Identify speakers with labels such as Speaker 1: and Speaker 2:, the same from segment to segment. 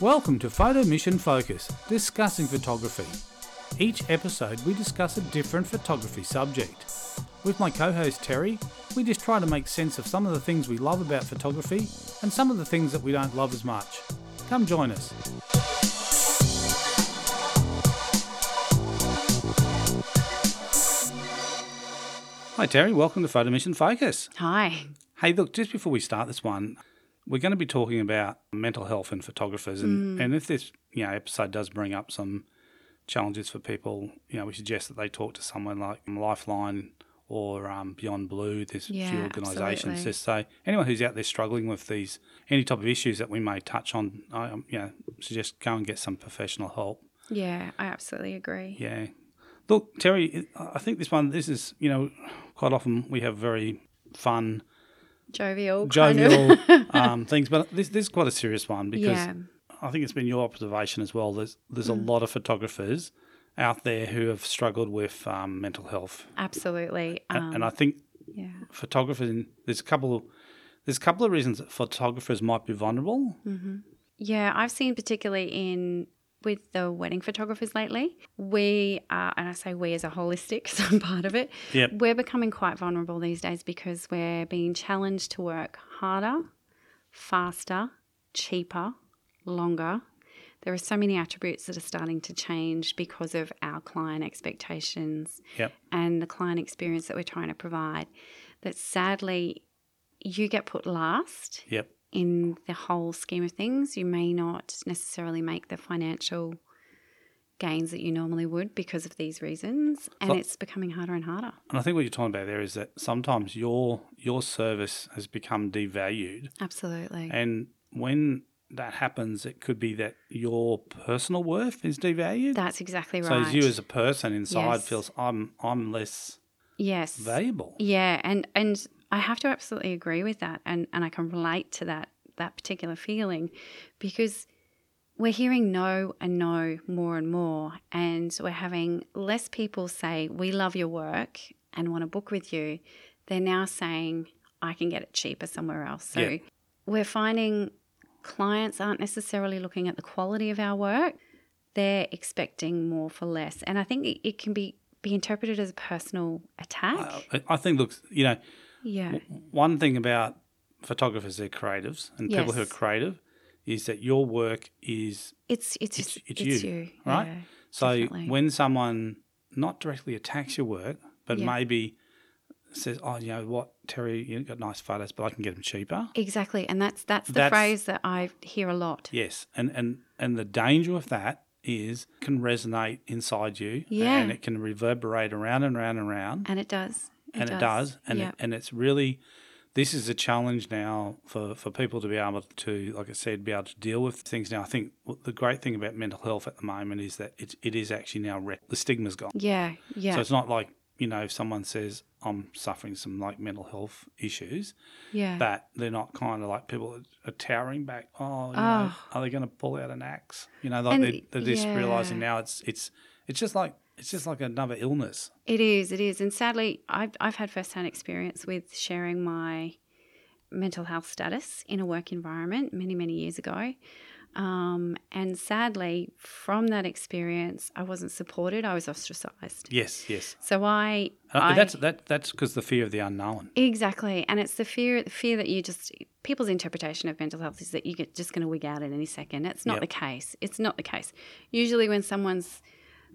Speaker 1: Welcome to Photo Mission Focus, discussing photography. Each episode, we discuss a different photography subject. With my co host Terry, we just try to make sense of some of the things we love about photography and some of the things that we don't love as much. Come join us. Hi, Terry. Welcome to Photo Mission Focus.
Speaker 2: Hi.
Speaker 1: Hey, look, just before we start this one, we're going to be talking about mental health and photographers. And, and if this you know, episode does bring up some challenges for people, you know, we suggest that they talk to someone like Lifeline or um, Beyond Blue. There's a few
Speaker 2: Yeah,
Speaker 1: organisations.
Speaker 2: absolutely.
Speaker 1: Just so anyone who's out there struggling with these, any type of issues that we may touch on, I um, you know, suggest go and get some professional help.
Speaker 2: Yeah, I absolutely agree.
Speaker 1: Yeah. Look, Terry, I think this one, this is, you know, quite often we have very fun,
Speaker 2: Jovial.
Speaker 1: jovial um, things, but this, this is quite a serious one because
Speaker 2: Yeah.
Speaker 1: I think it's been your observation as well. There's there's
Speaker 2: Mm.
Speaker 1: a lot of photographers out there who have struggled with um, mental health,
Speaker 2: Absolutely. Um,
Speaker 1: and I think
Speaker 2: yeah.
Speaker 1: photographers. There's a couple of there's a couple of reasons that photographers might be vulnerable.
Speaker 2: Mm. Yeah, I've seen particularly in with the wedding photographers lately, we are, and I say we as a holistic, so I'm part of it.
Speaker 1: Yep.
Speaker 2: We're becoming quite vulnerable these days because we're being challenged to work harder, faster, cheaper, longer. There are so many attributes that are starting to change because of our client expectations
Speaker 1: Yep.
Speaker 2: and the client experience that we're trying to provide. That sadly, you get put last
Speaker 1: Yep.
Speaker 2: In the whole scheme of things. You may not necessarily make the financial gains that you normally would because of these reasons, and
Speaker 1: So-
Speaker 2: it's becoming harder and harder.
Speaker 1: And I think what you're talking about there is that sometimes your your service has become devalued,
Speaker 2: Absolutely.
Speaker 1: and when that happens, it could be that your personal worth is devalued.
Speaker 2: That's exactly right.
Speaker 1: so as you as a person inside
Speaker 2: Yes.
Speaker 1: feels I'm I'm less
Speaker 2: yes.
Speaker 1: valuable.
Speaker 2: Yeah, and and I have to absolutely agree with that, and and I can relate to that that particular feeling, because we're hearing no and no more and more, and we're having less people say we love your work and want to book with you. They're now saying I can get it cheaper somewhere else. So
Speaker 1: Yeah.
Speaker 2: we're finding clients aren't necessarily looking at the quality of our work; they're expecting more for less, and I think it, can be be interpreted as a personal attack.
Speaker 1: I, I think look, you know,
Speaker 2: Yeah.
Speaker 1: one thing about photographers, they're creatives, and people who are creative, is that your work is
Speaker 2: It's it's
Speaker 1: It's-
Speaker 2: it's,
Speaker 1: it's
Speaker 2: it's
Speaker 1: you,
Speaker 2: you,
Speaker 1: right?
Speaker 2: Yeah,
Speaker 1: so
Speaker 2: definitely.
Speaker 1: when someone not directly attacks your work, but
Speaker 2: Yeah.
Speaker 1: maybe says, "Oh, you know what, Terry, you've got nice photos, but I can get them cheaper."
Speaker 2: exactly, and that's that's the
Speaker 1: That's-
Speaker 2: phrase that I hear a lot.
Speaker 1: Yes, and and and the danger of that is can resonate inside you,
Speaker 2: Yeah.
Speaker 1: and it can reverberate around and around and around,
Speaker 2: And it does.
Speaker 1: And it does, and
Speaker 2: yeah.
Speaker 1: it, and it's really this is a challenge now for, for people to be able to, like I said, be able to deal with things now. I think the great thing about mental health at the moment is that it, it is actually now rec- the stigma's gone.
Speaker 2: yeah, yeah,
Speaker 1: So it's not like you know if someone says I'm suffering some like mental health issues
Speaker 2: yeah.
Speaker 1: that they're not kind of like people are- towering back. Oh, you know,
Speaker 2: Oh.
Speaker 1: are they going to pull out an axe? You know, like
Speaker 2: And-
Speaker 1: they, they're just realizing now it's it's it's just like it's just like another illness.
Speaker 2: It is, it is. And sadly, I've, I've had firsthand experience with sharing my mental health status in a work environment many, many years ago. Um, and sadly, from that experience, I wasn't supported, I was ostracized.
Speaker 1: Yes, yes.
Speaker 2: So I.
Speaker 1: And
Speaker 2: I
Speaker 1: that's that that's because the fear of the unknown.
Speaker 2: Exactly, and it's the fear the fear that you just people's interpretation of mental health is that you're just going to wig out at any second. It's not
Speaker 1: Yep.
Speaker 2: the case. It's not the case. Usually, when someone's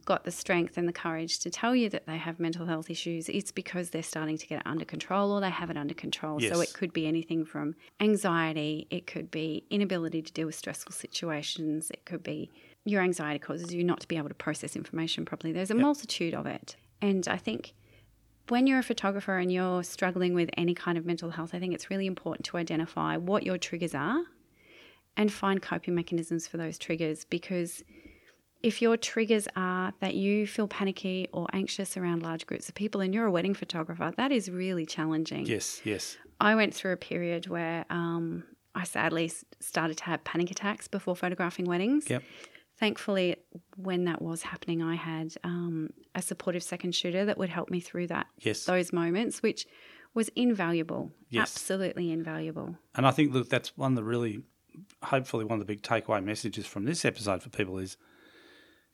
Speaker 2: got the strength and the courage to tell you that they have mental health issues, it's because they're starting to get it under control or they have it under control. So it could be anything from anxiety, it could be inability to deal with stressful situations, it could be your anxiety causes you not to be able to process information properly. There's a multitude of it. And I think when you're a photographer and you're struggling with any kind of mental health, I think it's really important to identify what your triggers are and find coping mechanisms for those triggers because if your triggers are that you feel panicky or anxious around large groups of people and you're a wedding photographer, that is really challenging.
Speaker 1: Yes, yes.
Speaker 2: I went through a period where um, I sadly started to have panic attacks before photographing weddings.
Speaker 1: Yep.
Speaker 2: Thankfully, when that was happening, I had um, a supportive second shooter that would help me through that
Speaker 1: Yes.
Speaker 2: those moments, which was invaluable.
Speaker 1: Yes.
Speaker 2: Absolutely invaluable.
Speaker 1: And I think look, that's one of the really hopefully one of the big takeaway messages from this episode for people is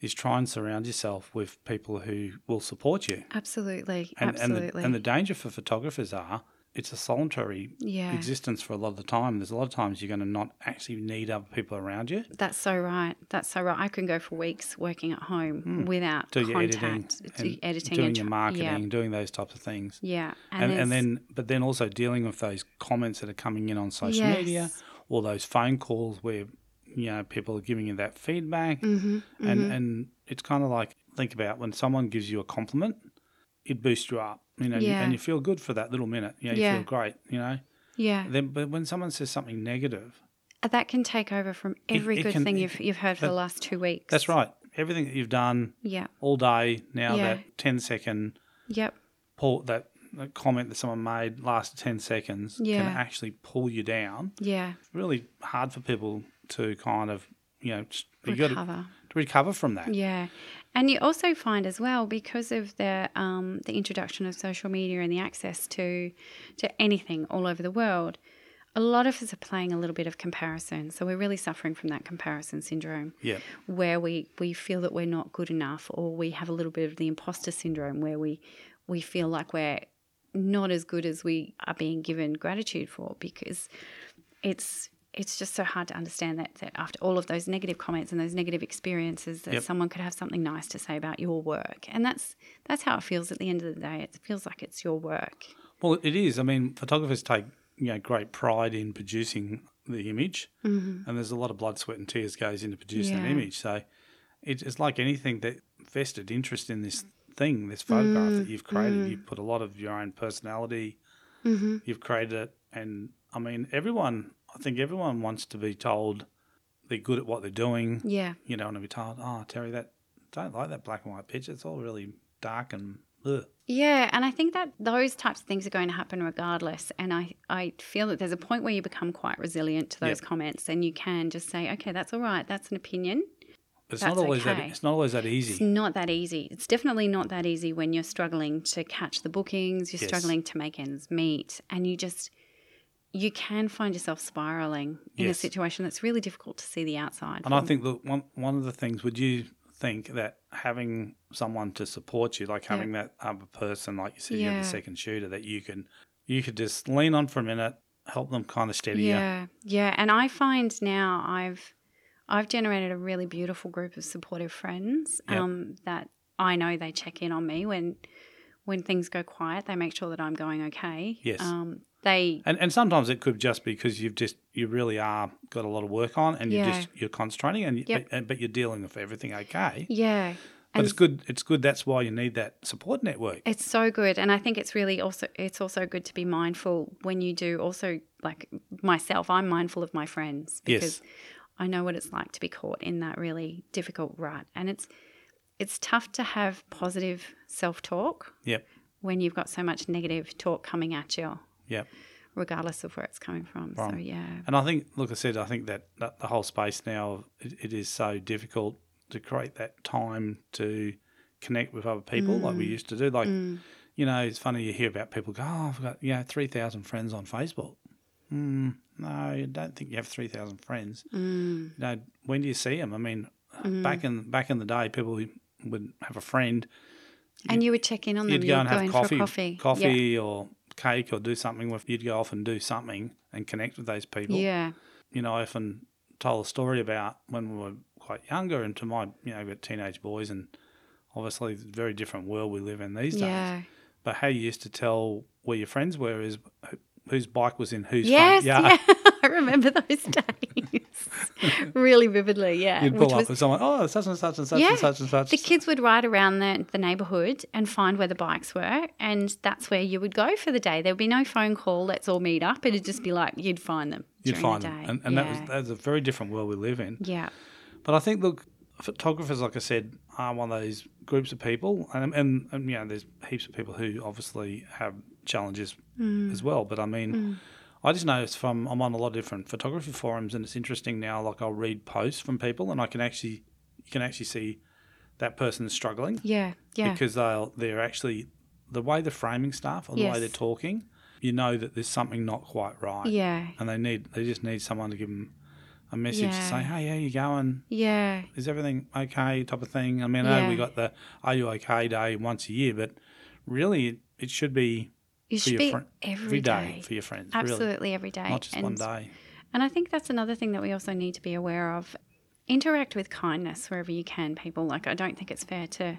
Speaker 1: is try and surround yourself with people who will support you.
Speaker 2: Absolutely.
Speaker 1: And,
Speaker 2: Absolutely.
Speaker 1: And the, and the danger for photographers are it's a solitary
Speaker 2: Yeah.
Speaker 1: existence for a lot of the time. There's a lot of times you're going to not actually need other people around you.
Speaker 2: That's so right. That's so right. I can go for weeks working at home hmm. without
Speaker 1: Do your editing,
Speaker 2: contact, do
Speaker 1: and
Speaker 2: editing,
Speaker 1: doing
Speaker 2: and
Speaker 1: your marketing, doing those types of things.
Speaker 2: Yeah, yeah.
Speaker 1: And, and then, but then also dealing with those comments that are coming in on social media,
Speaker 2: Yes.
Speaker 1: or those phone calls where you know people are giving you that feedback,
Speaker 2: Mm-hmm,
Speaker 1: and and it's kind of like think about when someone gives you a compliment, it boosts you up, you know,
Speaker 2: Yeah.
Speaker 1: and you feel good for that little minute. You know, you
Speaker 2: Yeah.
Speaker 1: feel great, you know.
Speaker 2: yeah,
Speaker 1: Then, but when someone says something negative,
Speaker 2: Uh, that can take over from every
Speaker 1: it
Speaker 2: good
Speaker 1: can-
Speaker 2: thing
Speaker 1: it-
Speaker 2: you've you've heard for the last two weeks.
Speaker 1: that's right. Everything that you've done
Speaker 2: Yeah.
Speaker 1: all day now,
Speaker 2: Yeah.
Speaker 1: that 10 second
Speaker 2: Yep.
Speaker 1: pull that, that comment that someone made last 10 seconds can actually pull you down.
Speaker 2: Yeah.
Speaker 1: It's really hard for people to kind of, you know, got to,
Speaker 2: Recover.
Speaker 1: to recover from that.
Speaker 2: Yeah. And you also find as well because of the um, the introduction of social media and the access to to anything all over the world, a lot of us are playing a little bit of comparison. So we're really suffering from that comparison syndrome.
Speaker 1: Yeah.
Speaker 2: where we, we feel that we're not good enough or we have a little bit of the imposter syndrome where we we feel like we're not as good as we are being given gratitude for because it's it's just so hard to understand that, that after all of those negative comments and those negative experiences that
Speaker 1: Yep.
Speaker 2: someone could have something nice to say about your work and that's that's how it feels at the end of the day it feels like it's your work
Speaker 1: Well, it is. I mean, photographers take, you know, great pride in producing the image, mm-hmm. and there's a lot of blood, sweat, and tears goes into producing an image. So it's like anything that vested interest in this thing, this photograph that you've created. You've put a lot of your own personality. You've created it, and I mean, everyone. I think everyone wants to be told they're good at what they're doing.
Speaker 2: yeah
Speaker 1: You know, and to be told, "Oh, Terry, that don't like that black and white picture. It's all really dark and ugh."
Speaker 2: Yeah, and I think that those types of things are going to happen regardless. And I, I feel that there's a point where you become quite resilient to those
Speaker 1: Yep.
Speaker 2: comments and you can just say, okay, that's all right, that's an opinion.
Speaker 1: But it's
Speaker 2: That's
Speaker 1: not always that. It's not always that easy.
Speaker 2: It's not that easy. It's definitely not that easy when you're struggling to catch the bookings, you're
Speaker 1: Yes.
Speaker 2: struggling to make ends meet, and you just you can find yourself spiraling in a situation that's really difficult to see the outside.
Speaker 1: And I think that one one of the things would you think that having someone to support you, like having that other person, like you said, you have the second shooter that you can you could just lean on for a minute, help them kind of steady you.
Speaker 2: Yeah, yeah, and I find now I've I've generated a really beautiful group of supportive friends
Speaker 1: Yep.
Speaker 2: um, that I know they check in on me when when things go quiet. They make sure that I'm going okay.
Speaker 1: Yes.
Speaker 2: Um, they
Speaker 1: And and sometimes it could just be because you've just you really are got a lot of work on and you're
Speaker 2: Yeah.
Speaker 1: just you're concentrating and
Speaker 2: Yep.
Speaker 1: but, but you're dealing with everything okay.
Speaker 2: yeah.
Speaker 1: But
Speaker 2: And
Speaker 1: it's good. It's good. That's why you need that support network.
Speaker 2: It's so good, and I think it's really also it's also good to be mindful when you do. Also, like myself, I'm mindful of my friends
Speaker 1: Yes.
Speaker 2: because I know what it's like to be caught in that really difficult rut, and it's it's tough to have positive self talk
Speaker 1: Yep.
Speaker 2: when you've got so much negative talk coming at you,
Speaker 1: Yep.
Speaker 2: regardless of where it's coming from. So yeah,
Speaker 1: And I think, look, I said, I think that, that the whole space now, it, it is so difficult to create that time to connect with other people like
Speaker 2: Mm.
Speaker 1: we used to do. Like, you know, it's funny you hear about people go, oh, I've got, you know, 3,000 friends on Facebook. Mm, no, I don't think you have 3,000 friends.
Speaker 2: Mm.
Speaker 1: You know, when do you see them? I mean, back in back in the day, people would have a friend.
Speaker 2: and you would check in on them.
Speaker 1: You'd
Speaker 2: You
Speaker 1: go and have coffee,
Speaker 2: for coffee,
Speaker 1: coffee or cake or do something with. You'd go off and do something and connect with those people
Speaker 2: Yeah, yeah,
Speaker 1: you know, I often told a story about when we were quite younger and to my, you know, teenage boys and obviously it's a very different world we live in these days. But how you used to tell where your friends were is whose bike was in whose
Speaker 2: Yes,
Speaker 1: front yard.
Speaker 2: yeah. I remember those days really vividly. Yeah,
Speaker 1: You'd
Speaker 2: which
Speaker 1: pull up
Speaker 2: was-
Speaker 1: with someone, oh, such and such and such
Speaker 2: Yeah,
Speaker 1: and such and such.
Speaker 2: the kids would ride around the, the neighbourhood and find where the bikes were, and that's where you would go for the day. There would be no phone call, let's all meet up. It'd just be like you'd find them.
Speaker 1: You'd find
Speaker 2: the
Speaker 1: them. And, and that, was,
Speaker 2: Yeah.
Speaker 1: that was a very different world we live in.
Speaker 2: yeah,
Speaker 1: But I think, look, photographers, like I said, are one of those groups of people, and and, and you know, there's heaps of people who obviously have challenges
Speaker 2: Mm.
Speaker 1: as well. But I mean, I just noticed from I'm on a lot of different photography forums, and it's interesting now. Like I'll read posts from people, and I can actually you can actually see that person is struggling
Speaker 2: yeah, yeah,
Speaker 1: because they'll they're actually the way they're framing stuff or the way they're talking. You know that there's something not quite right
Speaker 2: yeah,
Speaker 1: and they need they just need someone to give them a message to say, hey, how you going?
Speaker 2: Yeah.
Speaker 1: Is everything okay? Type of thing. I mean, I know we got the Are you okay day once a year, but really it should be
Speaker 2: You
Speaker 1: for
Speaker 2: should
Speaker 1: your
Speaker 2: be every
Speaker 1: day,
Speaker 2: day.
Speaker 1: for your friends.
Speaker 2: Absolutely
Speaker 1: Really.
Speaker 2: every day.
Speaker 1: Not just
Speaker 2: and,
Speaker 1: one day.
Speaker 2: And I think that's another thing that we also need to be aware of. Interact with kindness wherever you can, people. Like, I don't think it's fair to.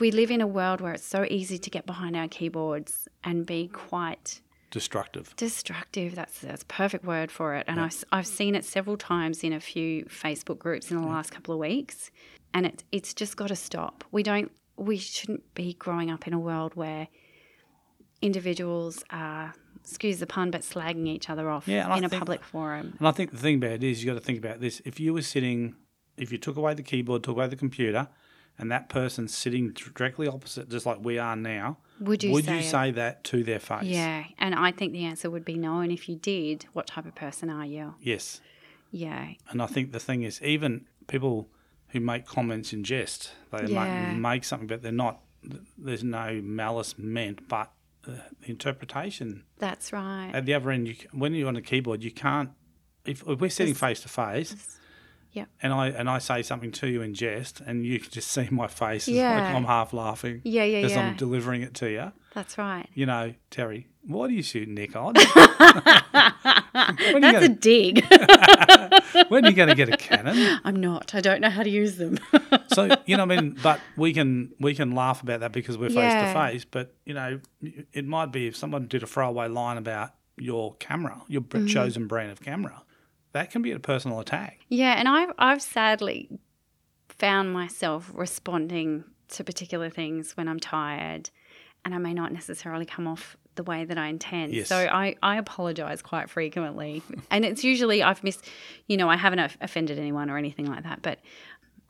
Speaker 2: We live in a world where it's so easy to get behind our keyboards and be quite
Speaker 1: Destructive.
Speaker 2: destructive. That's that's perfect word for it. And I've, I've seen it several times in a few Facebook groups in the last couple of weeks, and it's it's just got to stop. We don't we shouldn't be growing up in a world where individuals are excuse the pun, but slagging each other off
Speaker 1: Yeah, I
Speaker 2: in a
Speaker 1: think-
Speaker 2: public forum.
Speaker 1: And I think the thing about it is you've got to think about this. If you were sitting, if you took away the keyboard, took away the computer, and that person's sitting directly opposite, just like we are now,
Speaker 2: Would you
Speaker 1: would
Speaker 2: say
Speaker 1: you say that to their face?
Speaker 2: Yeah, and I think the answer would be no. And if you did, what type of person are you?
Speaker 1: Yes.
Speaker 2: Yeah,
Speaker 1: And I think the thing is, even people who make comments in jest, they
Speaker 2: Yeah.
Speaker 1: make, make something, but they're not. There's no malice meant, but the interpretation
Speaker 2: that's right.
Speaker 1: at the other end. You, when you're on a keyboard, you can't. If, if we're sitting face to face,
Speaker 2: Yep.
Speaker 1: and I and I say something to you in jest, and you can just see my face, it's like
Speaker 2: Yeah.
Speaker 1: I'm half laughing
Speaker 2: Yeah, yeah,
Speaker 1: as
Speaker 2: yeah.
Speaker 1: I'm delivering it to you.
Speaker 2: That's right.
Speaker 1: You know, Terry, what are you shooting Nikon? when, are you
Speaker 2: That's a
Speaker 1: gonna,
Speaker 2: dig.
Speaker 1: when are you going to get a Canon?
Speaker 2: I'm not. I don't know how to use them.
Speaker 1: So you know, I mean, but we can we can laugh about that because we're face to face. But you know, it might be if someone did a throwaway line about your camera, your
Speaker 2: Mm-hmm.
Speaker 1: chosen brand of camera, that can be a personal attack.
Speaker 2: yeah, and I've I've sadly found myself responding to particular things when I'm tired, and I may not necessarily come off the way that I intend.
Speaker 1: Yes.
Speaker 2: So I, I apologize quite frequently. And it's usually I've missed, you know, I haven't offended anyone or anything like that. But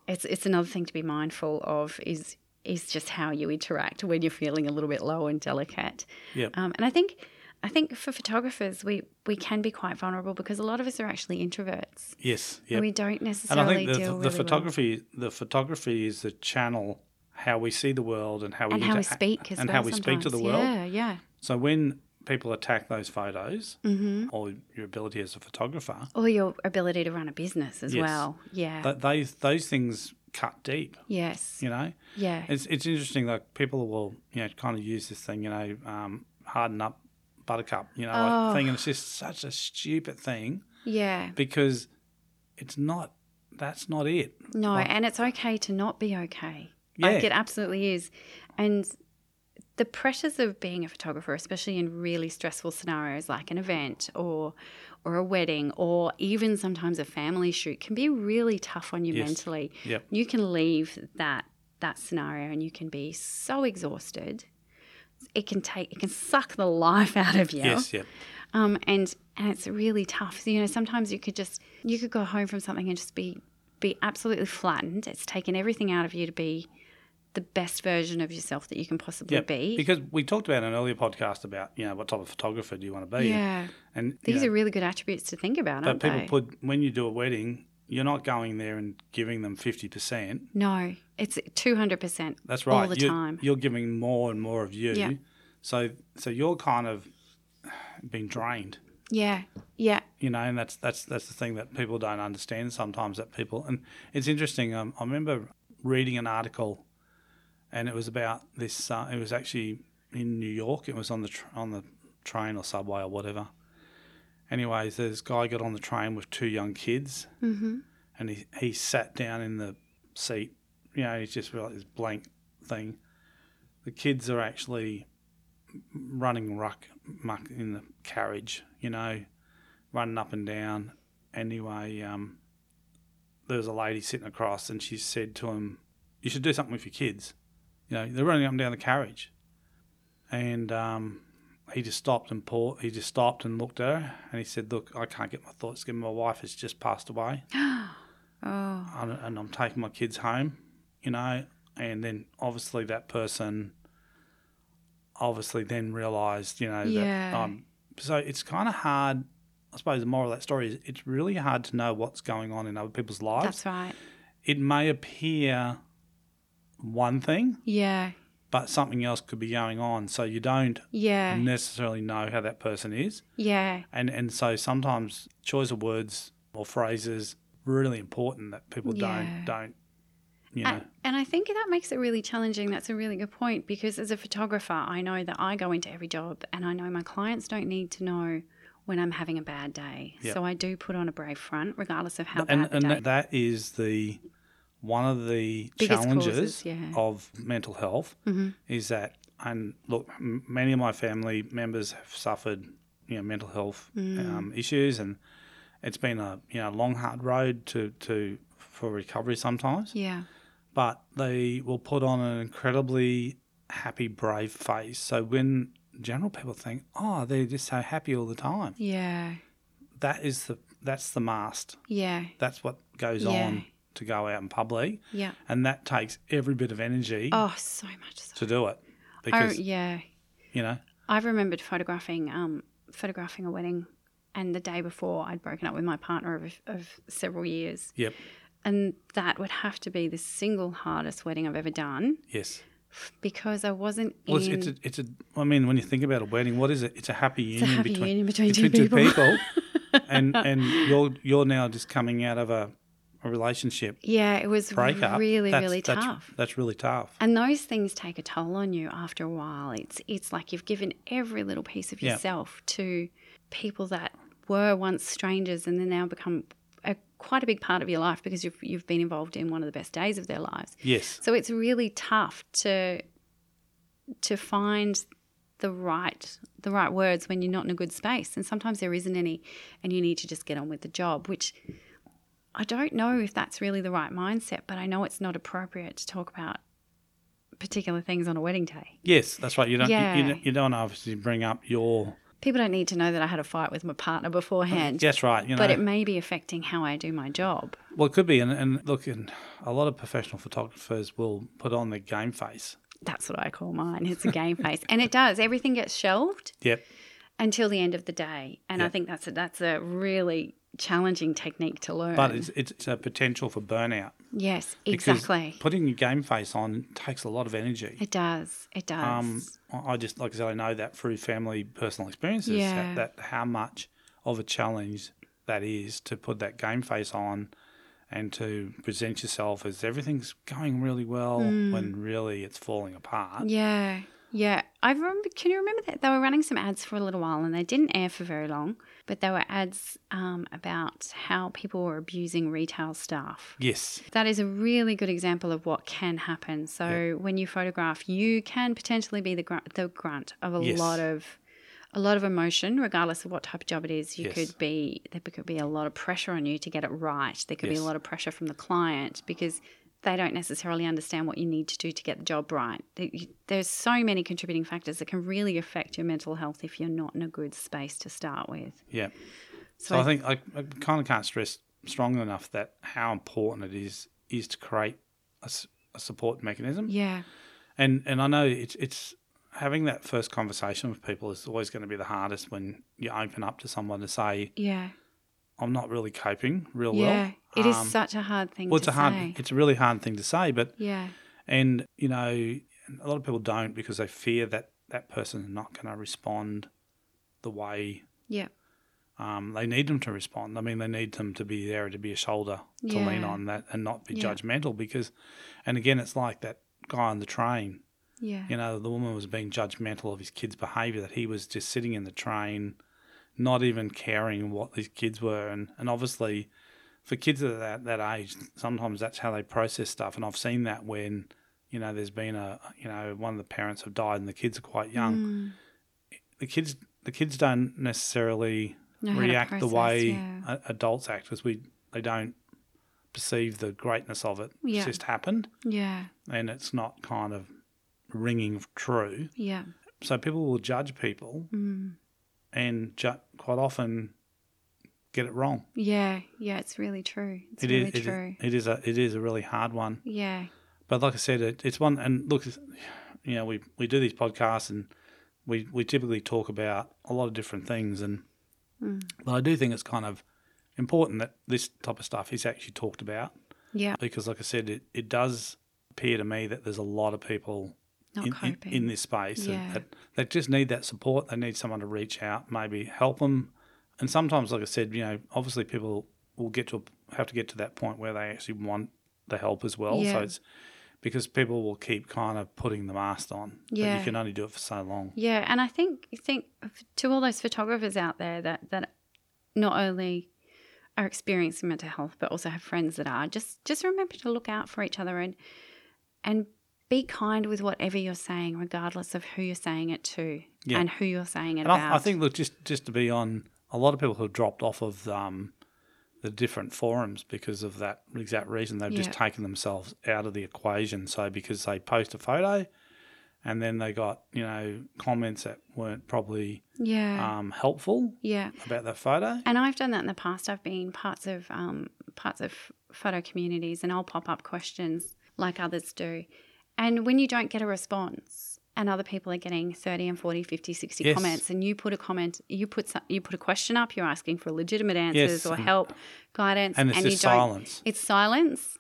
Speaker 2: it's it's another thing to be mindful of is is just how you interact when you're feeling a little bit low and delicate.
Speaker 1: Yep.
Speaker 2: Um, and I think I think for photographers we we can be quite vulnerable because a lot of us are actually introverts.
Speaker 1: Yes.
Speaker 2: And
Speaker 1: Yep.
Speaker 2: we don't
Speaker 1: And I
Speaker 2: necessarily
Speaker 1: think the,
Speaker 2: deal
Speaker 1: the
Speaker 2: really well.
Speaker 1: photography the photography is the channel how we see the world and how we
Speaker 2: and how we speak as
Speaker 1: and
Speaker 2: well.
Speaker 1: how we speak to the world.
Speaker 2: Yeah, yeah.
Speaker 1: So when people attack those photos
Speaker 2: Mm-hmm.
Speaker 1: or your ability as a photographer,
Speaker 2: Or your ability to run a business as
Speaker 1: Yes.
Speaker 2: well. Yeah.
Speaker 1: th- those those things cut deep.
Speaker 2: yes.
Speaker 1: You know.
Speaker 2: Yeah.
Speaker 1: It's it's interesting. Like people will you know kind of use this thing. You know, um, harden up, buttercup. You know,
Speaker 2: Oh.
Speaker 1: like thing, and it's just such a stupid thing
Speaker 2: yeah.
Speaker 1: because it's not. That's not it.
Speaker 2: No,
Speaker 1: Like-
Speaker 2: and it's okay to not be okay.
Speaker 1: Yeah.
Speaker 2: Like it absolutely is. And the pressures of being a photographer, especially in really stressful scenarios like an event or or a wedding or even sometimes a family shoot can be really tough on you
Speaker 1: Yes.
Speaker 2: mentally.
Speaker 1: Yep.
Speaker 2: You can leave that that scenario and you can be so exhausted. It can take it can suck the life out of you.
Speaker 1: Yes. Yep.
Speaker 2: Um, and and it's really tough. So, you know, sometimes you could just you could go home from something and just be be absolutely flattened. It's taken everything out of you to be the best version of yourself that you can possibly
Speaker 1: Yep.
Speaker 2: be.
Speaker 1: Because we talked about in an earlier podcast about you know what type of photographer do you want to be.
Speaker 2: yeah,
Speaker 1: And
Speaker 2: these
Speaker 1: know,
Speaker 2: are really good attributes to think about,
Speaker 1: but people
Speaker 2: they?
Speaker 1: put when you do a wedding, you're not going there and giving them fifty percent.
Speaker 2: no, it's two hundred percent.
Speaker 1: That's right.
Speaker 2: All the
Speaker 1: you,
Speaker 2: time.
Speaker 1: You're giving more and more of you.
Speaker 2: Yeah.
Speaker 1: So so you're kind of being drained.
Speaker 2: Yeah, yeah,
Speaker 1: you know, and that's that's that's the thing that people don't understand sometimes. That people and it's interesting. Um, I remember reading an article, and it was about this. Uh, it was actually in New York. It was on the tr- on the train or subway or whatever. Anyways, this guy got on the train with two young kids,
Speaker 2: mm-hmm.
Speaker 1: and he he sat down in the seat. You know, he's just like this blank thing. The kids are actually running ruck muck in the carriage. You know, running up and down. Anyway, um, there was a lady sitting across, and she said to him, "You should do something with your kids." You know, they're running up and down the carriage, and um, he just stopped and paused. He just stopped and looked at her, and he said, "Look, I can't get my thoughts together. My wife has just passed away,
Speaker 2: Oh,
Speaker 1: and, and I'm taking my kids home." You know, and then obviously that person obviously then realised, you know,
Speaker 2: Yeah.
Speaker 1: that um, so it's kind of hard. I suppose the moral of that story is it's really hard to know what's going on in other people's lives.
Speaker 2: that's right.
Speaker 1: It may appear one thing,
Speaker 2: Yeah,
Speaker 1: but something else could be going on. So you don't
Speaker 2: yeah,
Speaker 1: necessarily know how that person is.
Speaker 2: yeah,
Speaker 1: And and so sometimes choice of words or phrases really important that people
Speaker 2: Yeah.
Speaker 1: don't don't you know
Speaker 2: And, and I think that makes it really challenging. That's a really good point because as a photographer, I know that I go into every job and I know my clients don't need to know when I'm having a bad day.
Speaker 1: Yeah.
Speaker 2: So I do put on a brave front, regardless of how
Speaker 1: and
Speaker 2: bad the
Speaker 1: and
Speaker 2: day.
Speaker 1: that is the one of the
Speaker 2: Biggest
Speaker 1: challenges
Speaker 2: causes, yeah.
Speaker 1: of mental health
Speaker 2: Mhm.
Speaker 1: is that and look m- many of my family members have suffered you know mental health
Speaker 2: Mm.
Speaker 1: um, issues and it's been a you know long hard road to to for recovery sometimes
Speaker 2: yeah,
Speaker 1: but they will put on an incredibly happy brave face so when general people think oh they're just so happy all the time
Speaker 2: yeah,
Speaker 1: that is the that's the mast
Speaker 2: yeah,
Speaker 1: that's what goes
Speaker 2: Yeah.
Speaker 1: on to go out in public,
Speaker 2: yeah.
Speaker 1: and that takes every bit of energy
Speaker 2: Oh, so much so.
Speaker 1: to do it.
Speaker 2: Oh,
Speaker 1: Because
Speaker 2: yeah.
Speaker 1: you know,
Speaker 2: I've remembered photographing um, photographing a wedding, and the day before I'd broken up with my partner of, of several years,
Speaker 1: yep,
Speaker 2: and that would have to be the single hardest wedding I've ever done
Speaker 1: yes.
Speaker 2: because I wasn't
Speaker 1: Well, it's,
Speaker 2: in.
Speaker 1: it's a, it's a. I mean, when you think about a wedding, what is it? It's a happy
Speaker 2: It's a
Speaker 1: union
Speaker 2: happy
Speaker 1: between
Speaker 2: union between two
Speaker 1: between
Speaker 2: people.
Speaker 1: and and you're you're now just coming out of a, a relationship
Speaker 2: yeah, it was
Speaker 1: breakup.
Speaker 2: really,
Speaker 1: That's-
Speaker 2: really
Speaker 1: that's,
Speaker 2: tough.
Speaker 1: That's really tough.
Speaker 2: And those things take a toll on you after a while. It's it's like you've given every little piece of
Speaker 1: Yeah.
Speaker 2: yourself to people that were once strangers and then now become a, quite a big part of your life because you've you've been involved in one of the best days of their lives.
Speaker 1: Yes,
Speaker 2: So it's really tough to to find the right the right words when you're not in a good space and sometimes there isn't any and you need to just get on with the job which I don't know if that's really the right mindset but I know it's not appropriate to talk about particular things on a wedding day.
Speaker 1: yes, that's right. You don't you- you,
Speaker 2: Yeah.
Speaker 1: you don't obviously bring up your.
Speaker 2: People don't need to know that I had a fight with my partner beforehand.
Speaker 1: That's right. You know,
Speaker 2: But it may be affecting how I do my job.
Speaker 1: well, it could be, and, and look, and a lot of professional photographers will put on their game face.
Speaker 2: That's what I call mine. It's a game face. And it does. Everything gets shelved.
Speaker 1: Yep.
Speaker 2: Until the end of the day. And I think that's a, that's a really challenging technique to learn.
Speaker 1: But it's, it's a potential for burnout.
Speaker 2: yes, exactly.
Speaker 1: Putting your game face on takes a lot of energy.
Speaker 2: It does. It does.
Speaker 1: Um, I just, like I said, I know that through family personal experiences,
Speaker 2: Yeah.
Speaker 1: that, that how much of a challenge that is to put that game face on and to present yourself as everything's going really well
Speaker 2: Hmm.
Speaker 1: when really it's falling apart.
Speaker 2: yeah. Yeah. I remember, can you remember that? They were running some ads for a little while and they didn't air for very long, but they were ads um, about how people were abusing retail staff.
Speaker 1: Yes.
Speaker 2: That is a really good example of what can happen. So when you photograph, you can potentially be the grunt, the grunt of a
Speaker 1: Yes.
Speaker 2: lot of a lot of emotion, regardless of what type of job it is. You
Speaker 1: Yes.
Speaker 2: could be there could be a lot of pressure on you to get it right. There could be a lot of pressure from the client because they don't necessarily understand what you need to do to get the job right. There's so many contributing factors that can really affect your mental health if you're not in a good space to start with.
Speaker 1: Yeah.
Speaker 2: So,
Speaker 1: So I think I, I kind of can't stress strongly enough that how important it is is to create a support mechanism.
Speaker 2: yeah,
Speaker 1: And and I know it's it's having that first conversation with people is always going to be the hardest when you open up to someone to say
Speaker 2: yeah,
Speaker 1: I'm not really coping real
Speaker 2: yeah.
Speaker 1: well.
Speaker 2: It is
Speaker 1: Um,
Speaker 2: such a hard thing
Speaker 1: well, it's
Speaker 2: to
Speaker 1: a hard
Speaker 2: say.
Speaker 1: it's a really hard thing to say, but
Speaker 2: yeah,
Speaker 1: and you know a lot of people don't because they fear that that person is not going to respond the way
Speaker 2: yeah,
Speaker 1: um, they need them to respond. I mean, they need them to be there to be a shoulder to lean on that and not be
Speaker 2: Yeah.
Speaker 1: judgmental because, and again, it's like that guy on the train.
Speaker 2: yeah.
Speaker 1: You know, the woman was being judgmental of his kid's behaviour, that he was just sitting in the train, not even caring what these kids were. And, and obviously, for kids at that, that age, sometimes that's how they process stuff. And I've seen that when, you know, there's been a, you know, one of the parents have died and the kids are quite young.
Speaker 2: Mm.
Speaker 1: The kids, the kids don't necessarily
Speaker 2: Know
Speaker 1: react the way
Speaker 2: yeah.
Speaker 1: a- adults act because we they don't perceive the greatness of it.
Speaker 2: Yeah.
Speaker 1: It's just happened
Speaker 2: Yeah,
Speaker 1: and it's not kind of ringing true.
Speaker 2: yeah,
Speaker 1: So people will judge people
Speaker 2: mm.
Speaker 1: And ju- quite often get it wrong.
Speaker 2: yeah, yeah. It's really true. It's
Speaker 1: It
Speaker 2: really
Speaker 1: is. it is-
Speaker 2: true.
Speaker 1: it is a. It is a really hard one.
Speaker 2: Yeah,
Speaker 1: But like I said, it, it's one. And look, you know, we we do these podcasts and we we typically talk about a lot of different things. And
Speaker 2: Mm.
Speaker 1: but I do think it's kind of important that this type of stuff is actually talked about.
Speaker 2: yeah.
Speaker 1: because like I said, it, it does appear to me that there's a lot of people in, in, in this space that-
Speaker 2: Yeah.
Speaker 1: that, that just need that support. They need someone to reach out, maybe help them. And sometimes, like I said, you know, obviously people will get to have to get to that point where they actually want the help as well.
Speaker 2: Yeah.
Speaker 1: So it's because people will keep kind of putting the mask on. But
Speaker 2: Yeah.
Speaker 1: you can only do it for so long.
Speaker 2: Yeah, and I think think to all those photographers out there that that not only are experiencing mental health but also have friends that are just just remember to look out for each other and and be kind with whatever you're saying regardless of who you're saying it to
Speaker 1: Yeah.
Speaker 2: and who you're saying it
Speaker 1: And
Speaker 2: about.
Speaker 1: I, I think, look, just just to be on, a lot of people have dropped off of um, the different forums because of that exact reason. They've just taken themselves out of the equation. So because they post a photo, and then they got you know comments that weren't probably
Speaker 2: yeah,
Speaker 1: um, helpful
Speaker 2: yeah.
Speaker 1: about that photo.
Speaker 2: And I've done that in the past. I've been parts of um, parts of photo communities, and I'll pop up questions like others do. And when you don't get a response, and other people are getting 30 and 40, 50, 60
Speaker 1: Yes.
Speaker 2: comments, and you put a comment, you put some, you put a question up, you're asking for legitimate answers
Speaker 1: Yes,
Speaker 2: or help, guidance,
Speaker 1: And it's
Speaker 2: you
Speaker 1: just
Speaker 2: don't.
Speaker 1: silence.
Speaker 2: It's silence.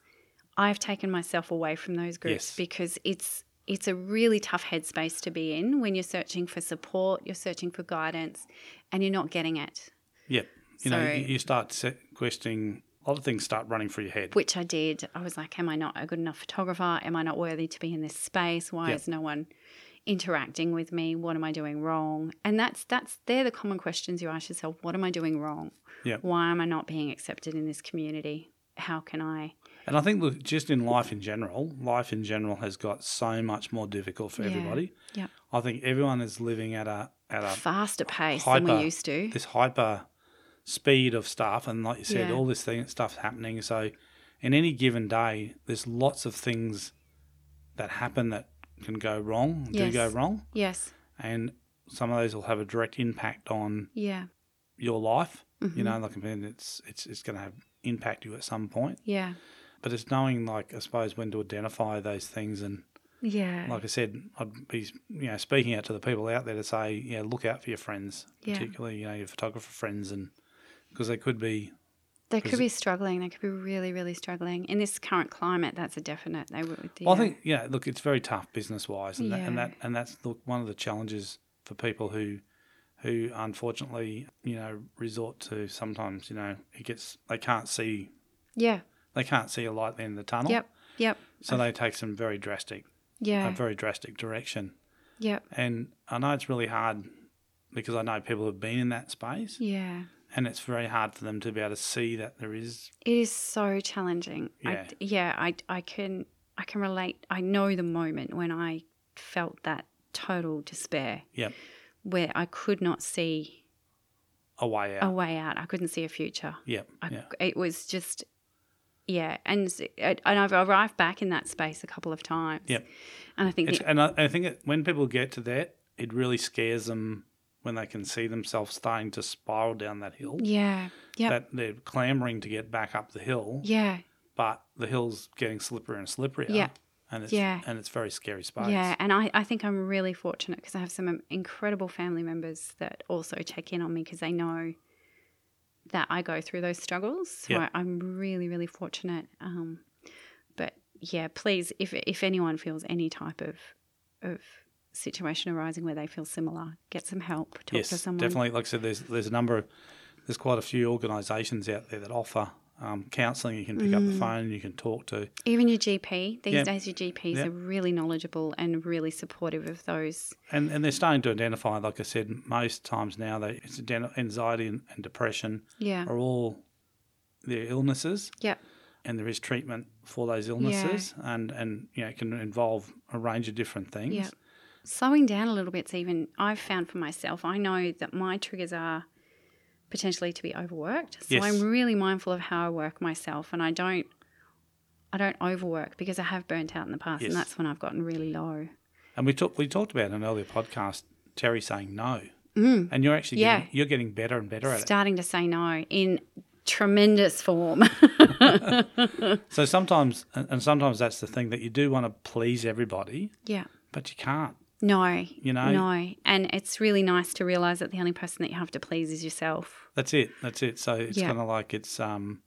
Speaker 2: I've taken myself away from those groups
Speaker 1: Yes.
Speaker 2: because it's it's a really tough headspace to be in when you're searching for support, you're searching for guidance, and you're not getting it.
Speaker 1: Yep. You know,
Speaker 2: So-
Speaker 1: you, you start questioning. Of things start running through your head.
Speaker 2: which I did. I was like, am I not a good enough photographer? Am I not worthy to be in this space? Why
Speaker 1: Yep.
Speaker 2: is no one interacting with me? What am I doing wrong? And that's that's they're the common questions you ask yourself. What am I doing wrong?
Speaker 1: Yep.
Speaker 2: Why am I not being accepted in this community? How can I?
Speaker 1: And I think, look, just in life in general, life in general has got so much more difficult for
Speaker 2: Yeah.
Speaker 1: everybody.
Speaker 2: Yep.
Speaker 1: I think everyone is living at a at a
Speaker 2: Faster pace than we used to.
Speaker 1: this hyper speed of stuff, and like you said,
Speaker 2: Yeah.
Speaker 1: all this thing stuff's happening. So, in any given day, there's lots of things that happen that can go wrong, do go wrong,
Speaker 2: Yes.
Speaker 1: and some of those will have a direct impact on
Speaker 2: Yeah.
Speaker 1: your life.
Speaker 2: Mm-hmm.
Speaker 1: You know, like I mean, it's it's it's going to have impact you at some point.
Speaker 2: Yeah.
Speaker 1: But it's knowing, like I suppose, when to identify those things and
Speaker 2: Yeah.
Speaker 1: like I said, I'd be you know speaking out to the people out there to say, yeah, look out for your friends,
Speaker 2: Yeah.
Speaker 1: particularly you know your photographer friends, and because they could be
Speaker 2: they could be struggling. They could be really, really struggling in this current climate. That's a definite. They would.
Speaker 1: Well, I think yeah, look, it's very tough business wise, and that, and that and that's look, one of the challenges for people who who unfortunately you know resort to sometimes you know it gets they can't see
Speaker 2: Yeah.
Speaker 1: they can't see a light at the end of the tunnel,
Speaker 2: Yep. Yep.
Speaker 1: so they take some very drastic
Speaker 2: Yeah.
Speaker 1: a very drastic direction,
Speaker 2: Yep.
Speaker 1: and I know it's really hard because I know people have been in that space,
Speaker 2: Yeah.
Speaker 1: And it's very hard for them to be able to see that there is
Speaker 2: It is so challenging.
Speaker 1: Yeah.
Speaker 2: I, yeah, I, I can I can relate. I know the moment when I felt that total despair,
Speaker 1: yep
Speaker 2: where I could not see
Speaker 1: a way out.
Speaker 2: a way out. I couldn't see a future.
Speaker 1: yep
Speaker 2: I,
Speaker 1: yeah
Speaker 2: It was just, yeah, and and I've arrived back in that space a couple of times.
Speaker 1: Yep.
Speaker 2: and I think
Speaker 1: and I, I think it, when people get to that, it really scares them when they can see themselves starting to spiral down that hill.
Speaker 2: yeah, yeah,
Speaker 1: That they're clamoring to get back up the hill,
Speaker 2: yeah,
Speaker 1: but the hill's getting slipperier and slipperier.
Speaker 2: Yeah.
Speaker 1: And it's,
Speaker 2: Yeah.
Speaker 1: and it's very scary space.
Speaker 2: yeah. And I, I think I'm really fortunate because I have some incredible family members that also check in on me because they know that I go through those struggles. So
Speaker 1: Yeah.
Speaker 2: I, I'm really, really fortunate. Um, but yeah, please, if if anyone feels any type of of situation arising where they feel similar, get some help. Talk
Speaker 1: yes,
Speaker 2: to someone.
Speaker 1: definitely. Like I said, there's there's a number of there's quite a few organisations out there that offer um, counselling. You can pick up the
Speaker 2: Mm.
Speaker 1: phone and you can talk to.
Speaker 2: Even your GP. These
Speaker 1: Yeah.
Speaker 2: days, your GPs
Speaker 1: Yeah.
Speaker 2: are really knowledgeable and really supportive of those.
Speaker 1: And, and they're starting to identify, like I said, most times now, they, it's anxiety and, and depression
Speaker 2: Yeah.
Speaker 1: are all their illnesses.
Speaker 2: Yep.
Speaker 1: and there is treatment for those illnesses and and you know it can involve a range of different things
Speaker 2: Yep. Slowing down a little bit's even, I've found for myself, I know that my triggers are potentially to be overworked. So
Speaker 1: Yes.
Speaker 2: I'm really mindful of how I work myself and I don't. I don't overwork because I have burnt out in the past,
Speaker 1: Yes.
Speaker 2: and that's when I've gotten really low.
Speaker 1: and we talked we talked about in an earlier podcast terry saying no and you're actually
Speaker 2: Mm. Yeah.
Speaker 1: getting, you're getting better and better at
Speaker 2: Starting to say no in tremendous form.
Speaker 1: so sometimes and sometimes that's the thing that you do want to please everybody
Speaker 2: yeah.
Speaker 1: but you can't
Speaker 2: No.
Speaker 1: You know?
Speaker 2: No. And it's really nice to realize that the only person that you have to please is yourself.
Speaker 1: that's it that's it so it's
Speaker 2: Yeah.
Speaker 1: kind of like it's um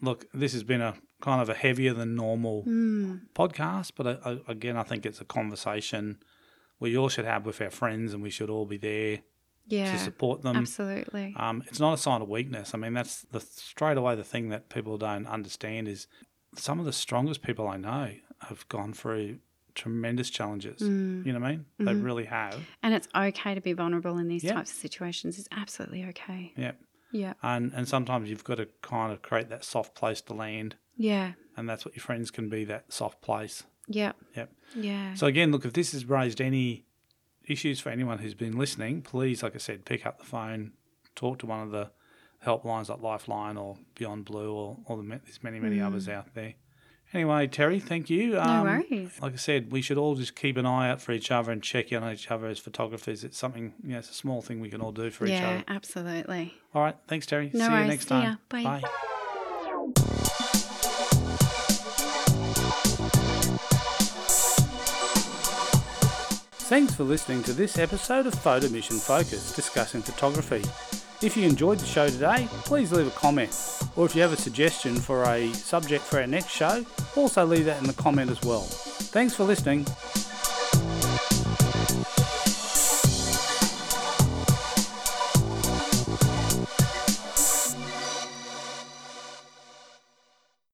Speaker 1: look this has been a kind of a heavier than normal
Speaker 2: Mm.
Speaker 1: podcast but I, I, again i think it's a conversation we all should have with our friends and we should all be there
Speaker 2: Yeah.
Speaker 1: to support them.
Speaker 2: Absolutely.
Speaker 1: Um, it's not a sign of weakness. I mean, that's the straight away the thing that people don't understand is some of the strongest people I know have gone through tremendous challenges.
Speaker 2: Mm.
Speaker 1: You know what I mean? They
Speaker 2: Mm-hmm.
Speaker 1: really have.
Speaker 2: And it's okay to be vulnerable in these
Speaker 1: Yeah.
Speaker 2: types of situations. It's absolutely okay.
Speaker 1: Yeah.
Speaker 2: Yeah.
Speaker 1: And and sometimes you've got to kind of create that soft place to land,
Speaker 2: Yeah.
Speaker 1: and that's what your friends can be that soft place.
Speaker 2: Yeah.
Speaker 1: Yep.
Speaker 2: Yeah.
Speaker 1: So again, look, if this has raised any issues for anyone who's been listening, please, like I said, pick up the phone, talk to one of the helplines like Lifeline or Beyond Blue or, or the, there's many, many others out there. Anyway, Terry, thank you.
Speaker 2: no
Speaker 1: Um,
Speaker 2: worries.
Speaker 1: Like I said, we should all just keep an eye out for each other and check in on each other as photographers. It's something, you know, it's a small thing we can all do for each other.
Speaker 2: Yeah,
Speaker 1: other.
Speaker 2: absolutely.
Speaker 1: All right, thanks, Terry.
Speaker 2: No
Speaker 1: See
Speaker 2: worries.
Speaker 1: you next
Speaker 2: See
Speaker 1: time.
Speaker 2: ya. Bye.
Speaker 1: Bye. Thanks for listening to this episode of Photo Mission Focus discussing photography. If you enjoyed the show today, please leave a comment. Or if you have a suggestion for a subject for our next show, also leave that in the comment as well. Thanks for listening.